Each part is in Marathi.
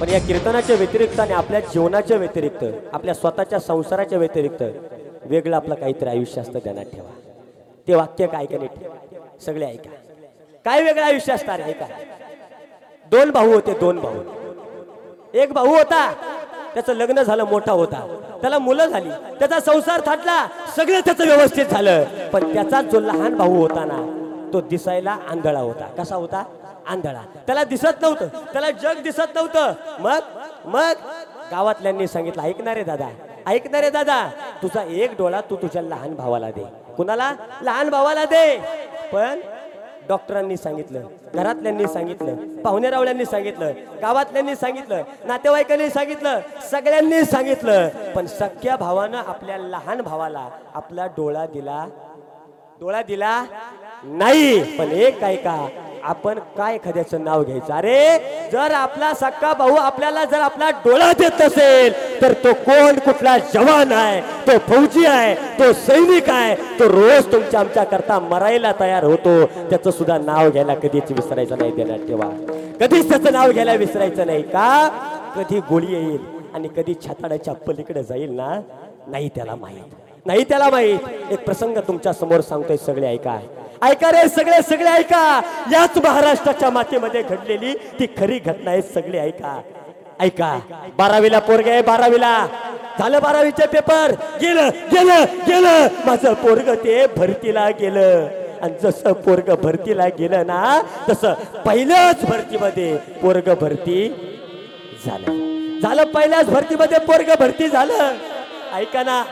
पण या कीर्तनाच्या व्यतिरिक्त आणि आपल्या जीवनाच्या व्यतिरिक्त आपल्या स्वतःच्या संसाराच्या व्यतिरिक्त वेगळं आपलं काहीतरी आयुष्य असतं ध्यानात ठेवा. ते वाक्य काय का ठेवा सगळे ऐका. काय वेगळं आयुष्य असणार ऐका. दोन भाऊ होते दोन भाऊ. एक भाऊ होता त्याचं लग्न झालं मोठा होता. त्याला मुलं झाली. त्याचा संसार थाटला सगळं त्याचं व्यवस्थित झालं. पण त्याचा जो लहान भाऊ होता ना तो दिसायला आंधळा होता. कसा होता? आंधळा. त्याला दिसत नव्हतं. त्याला जग दिसत नव्हतं. मग मग गावातल्यांनी सांगितलं ऐकणारे दादा ऐकणारे दादा तुझा एक डोळा तू तुझ्या लहान भावाला दे. कुणाला? लहान भावाला दे. पण डॉक्टरांनी सांगितलं घरातल्यांनी सांगितलं पाहुणेरावळ्यांनी सांगितलं गावातल्यांनी सांगितलं नातेवाईकांनी सांगितलं सगळ्यांनी सांगितलं. पण सख्या भावानं आपल्या लहान भावाला आपला डोळा दिला डोळा दिला नाही. पण एक काय का आपण काय एखाद्याचं नाव घ्यायचं? अरे जर आपला सक्का भाऊ आपल्याला जर आपला डोळा देत असेल तर तो कोण? कुठला जवान आहे? तो फौजी आहे? तो सैनिक आहे? तो रोज तुमच्या आमच्या करता मरायला तयार होतो. त्याचं सुद्धा नाव घ्यायला कधीच विसरायचं नाही देण्यात ठेवा. कधीच त्याचं नाव घ्यायला विसरायचं नाही का? कधी गोळी येईल आणि कधी छाताडाच्या पलीकडे जाईल ना? नाही त्याला माहीत. नाही त्याला माहीत. एक प्रसंग तुमच्यासमोर सांगतोय सगळे ऐका. ऐका रे सगळे सगळे ऐका. याच महाराष्ट्राच्या मातीमध्ये घडलेली ती खरी घटना आहे सगळे ऐका. ऐका. बारावीला पोरग आहे बारावीला. झालं बारावीचे पेपर गेलं गेलं गेलं. माझं पोरग ते भरतीला गेलं. आणि जसं पोरग भरतीला गेलं ना तसं पहिल्याच भरतीमध्ये पोरग भरती झालं. झालं पहिल्याच भरतीमध्ये पोरग भरती झालं. ऐका ना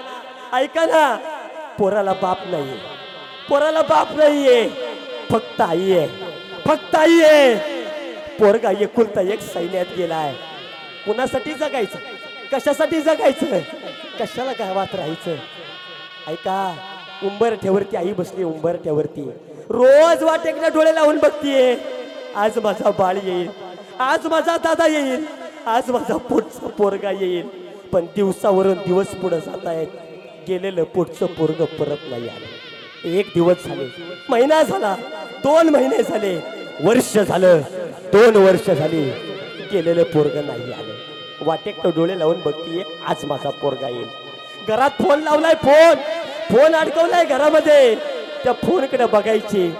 ऐका ना. पोराला बाप नाही पोराला बाप नाहीये. फक्त आई आहे. फक्त आई आहे. पोरगा एकुलता एक सैन्यात गेलाय. कुणासाठी जगायचं? कशासाठी जगायचं? कशाला गावात राहायचं? ऐका उंबरठ्यावरती आई बसली उंबरठ्यावरती. रोज वाट एकदा डोळे लावून बघतीये. आज माझा बाळ येईल. आज माझा दादा येईल. आज माझा पुढचं पोरगा येईल. पण दिवसावरून दिवस पुढे जात आहेत गेलेलं पुढचं पोरग परत नाही आलं. एक दिवस झाले. महिना झाला दोन महिने झाले वर्ष झालं दोन वर्ष झाली गेलेलं पोरग नाही आलं. वाटेक डोळे लावून बघतीये आज माझा पोरगा येईल. घरात फोन लावलाय फोन फोन अडकवलाय घरामध्ये. त्या फोनकडे बघायची.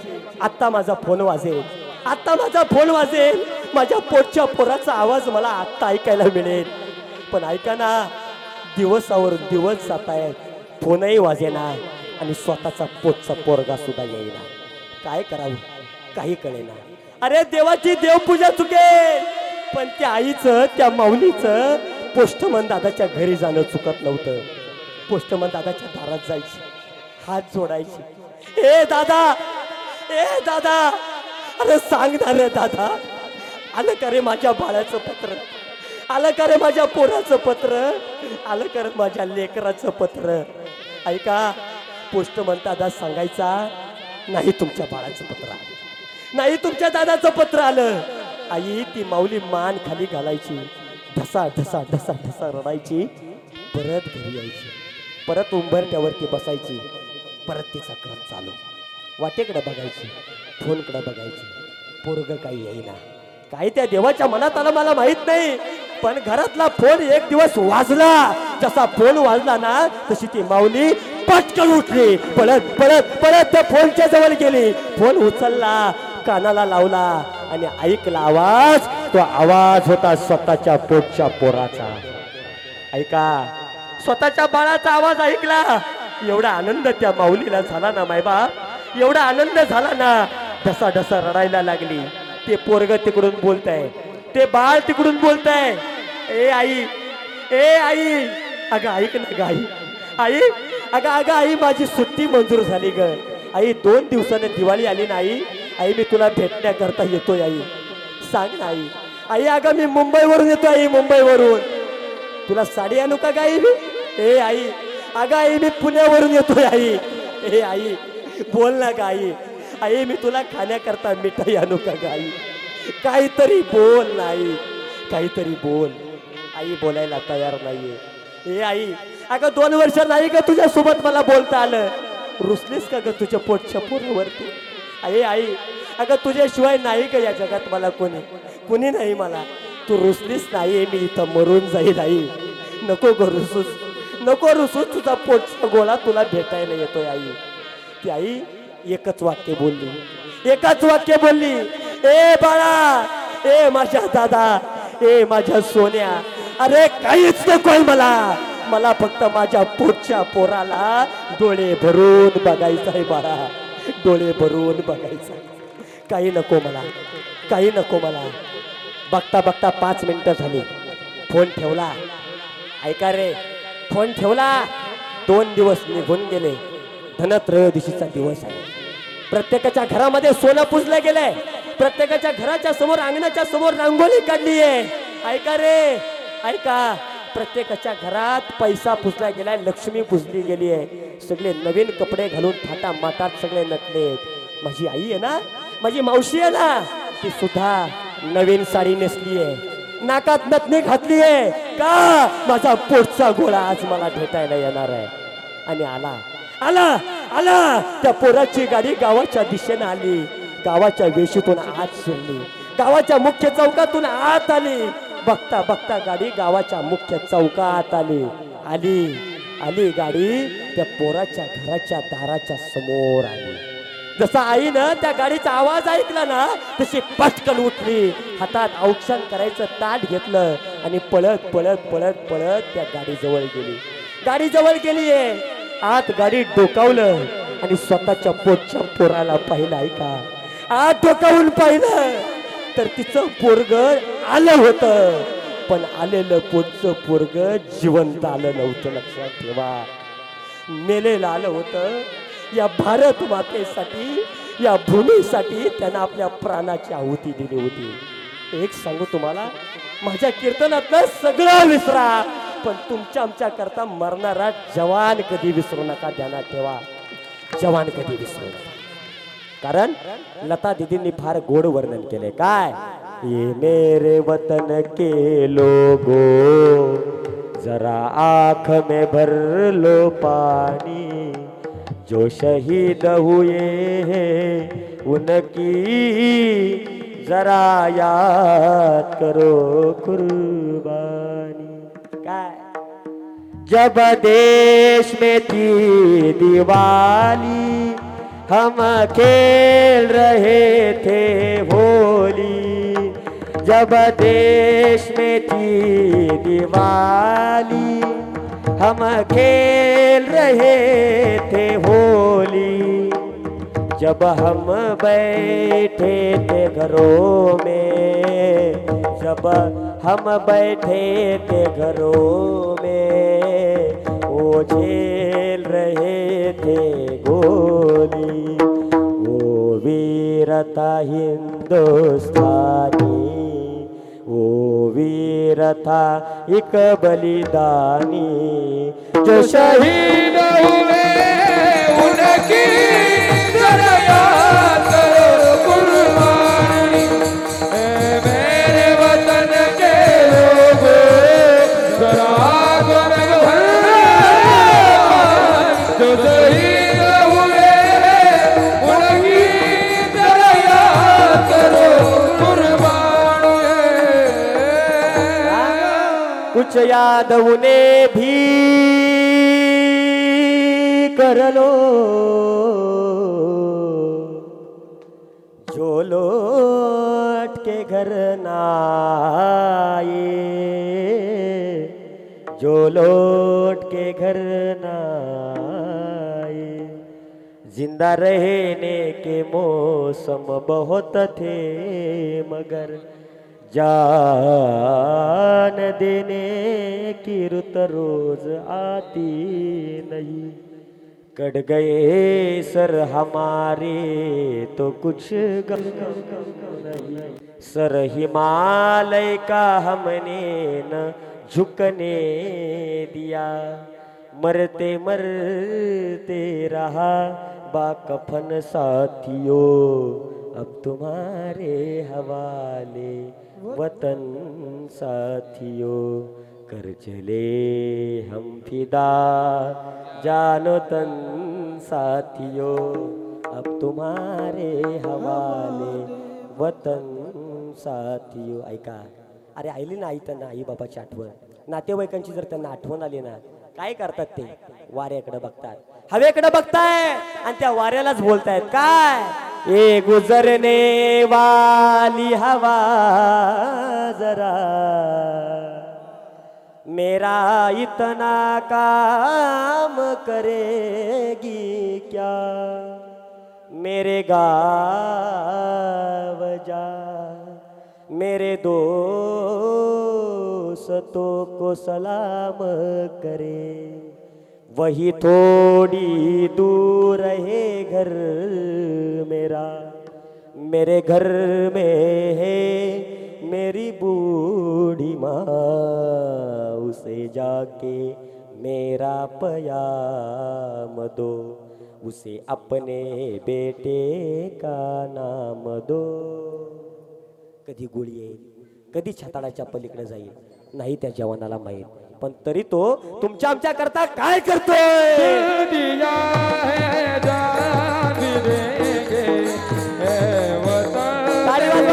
आत्ता माझा फोन वाजेल. आत्ता माझा फोन वाजेल. माझ्या पोटच्या पोराचा आवाज मला आत्ता ऐकायला मिळेल. पण ऐका ना दिवसावर दिवस जात आहेत फोनही वाजेना. आणि स्वतःचा पोटचा पोरगा सुद्धा येईना. काय करावं? काही कळेना. अरे देवाची देवपूजा चुकेल पण त्या आईचं त्या माऊलीचं पोस्टमन दादाच्या घरी जाणं चुकत नव्हतं. पोस्टमन दादाच्या दारात जायची. हात जोडायची. ए दादा! ए दादा! अरे सांग ना रे दादा! आलं का रे माझ्या बाळाचं पत्र? आलं का रे माझ्या पोराचं पत्र? आलं का रे माझ्या लेकराचं पत्र? ऐका पोस्टमन दादा सांगायचा नाही तुमच्या बाळाचं पत्र आलं. नाही तुमच्या दादाचं पत्र आलं. आई ती माऊली मान खाली घालायची. ढसा ढसा ढसा ढसा रडायची. परत घरी यायची. परत उंबरट्यावरती बसायची. परत तिचा क्रम चालू. वाटेकडे बघायची. फोनकडे बघायची. पोरग काही येईना. काय त्या देवाच्या मनात आलं मला माहीत नाही. पण घरातला फोन एक दिवस वाजला. जसा फोन वाजला ना तशी ती माऊली पटकन उठली. पळत पळत पळत त्या फोनच्या जवळ गेली. फोन उचलला कानाला लावला आणि ऐकला आवाज. तो आवाज होता स्वतःच्या पोटच्या पोराचा. ऐका स्वतःच्या बाळाचा आवाज ऐकला. एवढा आनंद त्या माऊलीला झाला ना मायबाप एवढा आनंद झाला ना. ढसा ढसा रडायला लागली. ते पोरग तिकडून बोलताय. ते बाळ तिकडून बोलताय. ए आई. ए आई. अगं ऐक ना गाई आई अगं अगं आई माझी सुट्टी मंजूर झाली ग. आई दोन दिवसाने दिवाळी आली नाही आई. मी तुला भेटण्याकरता येतोय आई. सांग ना आई. आई अगं मी मुंबईवरून येतो आई मुंबईवरून. तुला साडी आणू का गाई मी ए आई. अगं आई मी पुण्यावरून येतोय आई. ए आई. बोल ना ग आई. आई मी तुला खाण्याकरता मिठाई आणू का गाई काहीतरी बोल नाही काहीतरी बोल. आई बोलायला तयार नाहीये. ए आई अगं दोन वर्ष नाही का तुझ्या सोबत मला बोलता आलं. रुसलीस का ग तुझ्या पोटच्या पोरावरती आई आई अगं तुझ्याशिवाय नाही का या जगात मला कोणी. कोणी नाही मला. तू रुसलीस नाही मी इथं मरून जाईल आई. नको ग रुसूस. नको रुसूस तुझा पोटचा गोळा तुला भेटायला येतोय आई. ती आई एकच वाक्य बोलली. एकच वाक्य बोलली. ए बाळा ए माझ्या दादा ए माझ्या सोन्या. अरे काहीच नकोय मला. मला फक्त माझ्या पोटच्या पोराला डोळे भरून बघायचं आहे बाळा. डोळे भरून बघायचं आहे. काही नको मला. काही नको मला. बघता बघता पाच मिनिटं झाली. फोन ठेवला. ऐका रे. फोन ठेवला. दोन दिवस निघून गेले. धनत्रयोदशीचा दिवस आहे. प्रत्येकाच्या घरामध्ये सोनं पुजलं गेलंय. प्रत्येकाच्या घराच्या समोर अंगणाच्या समोर रांगोळी काढली आहे ऐका रे. ऐका. प्रत्येकाच्या घरात पैसा पुजला गेलाय लक्ष्मी पुजली गेली आहे. सगळे नवीन कपडे घालून थाटा माटात सगळे नटलेत. माझी आई आहे ना? माझी मावशी आहे ना? ती सुद्धा नवीन साडी नेसली आहे. नाकात नथनी घातली आहे. का? माझा पोटचा गोळा आज मला भेटायला येणार आहे. आणि आला. आला! आला! त्या पोराची गाडी गावाच्या दिशेनं आली. गावाच्या वेशीतून आत शिरली. गावाच्या मुख्य चौकातून आत आली. बघता बघता गाडी गावाच्या मुख्य चौकात आली. आली आली गाडी त्या पोराच्या घराच्या दाराच्या समोर आली. जसा आईनं त्या गाडीचा आवाज ऐकला ना तशी पटकन उठली. हातात औक्षण करायचं ताट घेतलं आणि पळत पळत पळत पळत त्या गाडीजवळ गेली. गाडी जवळ गेली आहे. आत गाडी डोकावलं आणि स्वतःच्या पोटच्या पोराला पाहिलं ऐका. आत डोकावून पाहिलं. तर तिचं पोरग आलं होतं. पण आलेलं पोटचं पोरग जिवंत आलं नव्हतं लक्षात ठेवा. मेलेलं आलं होतं. या भारत मातेसाठी या भूमीसाठी त्यानं आपल्या प्राणाची आहुती दिली होती. एक सांगू तुम्हाला माझ्या कीर्तनातलं सगळं विसरा पण तुमच्या आमच्या करता मरणारा जवान कधी विसरू नका ध्यानात ठेवा. जवान कधी विसरू नका. कारण लता दीदींनी फार गोड वर्णन केले काय? ये मेरे वतन के लोगो, जरा आँख में भर लो पानी। जो शहीद हुए हैं, उनकी जरा याद करो कुर्बानी। काय? जब देश में थी दिवाली हम खेल रहे थे होली जब देश में थी दिवाली। हम खेल रहे थे होली जब हम बैठे थे घरों में। जब हम बैठे थे घरों में वो झेल रहे थे गोली वो वीरता हिंदुस्तानी वो वीर था एक बलिदानी जो शहीद हुए कुर्बानी कुछ याद उन्हें भी कर लो। जो लौट के घर ना आए जो लौट के घर ना ज़िंदा रहने के मौसम बहुत थे मगर जान देने की रुत रोज आती नहीं। कट गए सर हमारे तो कुछ गम नहीं। सर हिमालय का हमने न झुकने दिया। मरते मरते रहा बाकफन साथियों, अब तुम्हारे हवाले वतन साथियो कर चले हम फिदा। जानो तन साथियो अब तुम्हारे हवाले वतन साथियो। ऐका अरे आईली ना आई त्यांना आई बाबाची आठवण. नातेवाईकांची जर त्यांना आठवण आली ना काय करतात ते? वाऱ्याकडे बघतात. हवेकडे बघताय आणि त्या वाऱ्यालाच बोलतायत. काय? ये गुजरने वाली हवा जरा। मेरा इतना काम करेगी क्या? मेरे गाँव जा। मेरे दोस्तों को सलाम करे। वही थोड़ी दूर है घर मेरा। मेरे घर में है मेरी बूढ़ी माँ, उसे जाके मेरा पयाम दो। उसे अपने बेटे का नाम दो। कभी गुळी कभी छताड़ा चप्पल पलीकडे जाईल। नाही त्या जवानाला माहीत. पण तरी तो तुमच्या आमच्या करता काय करतोय?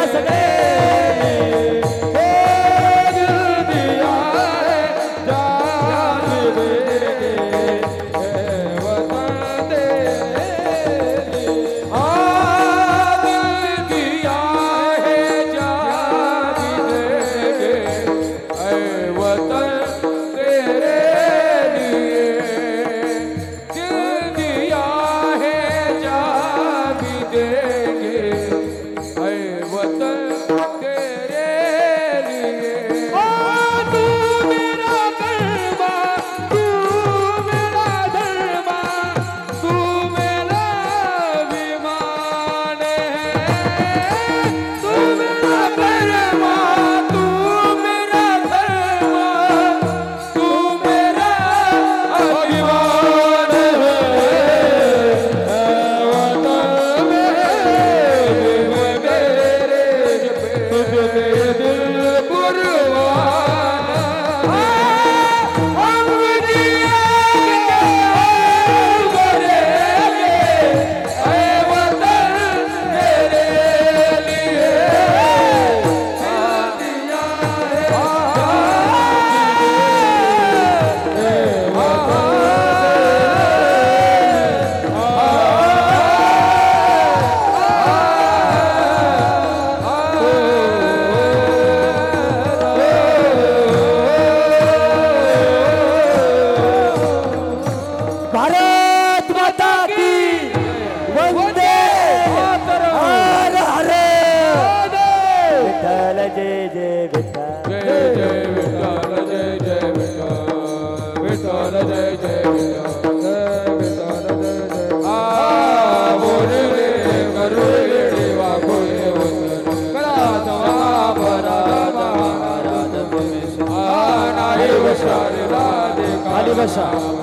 सगळे. 자.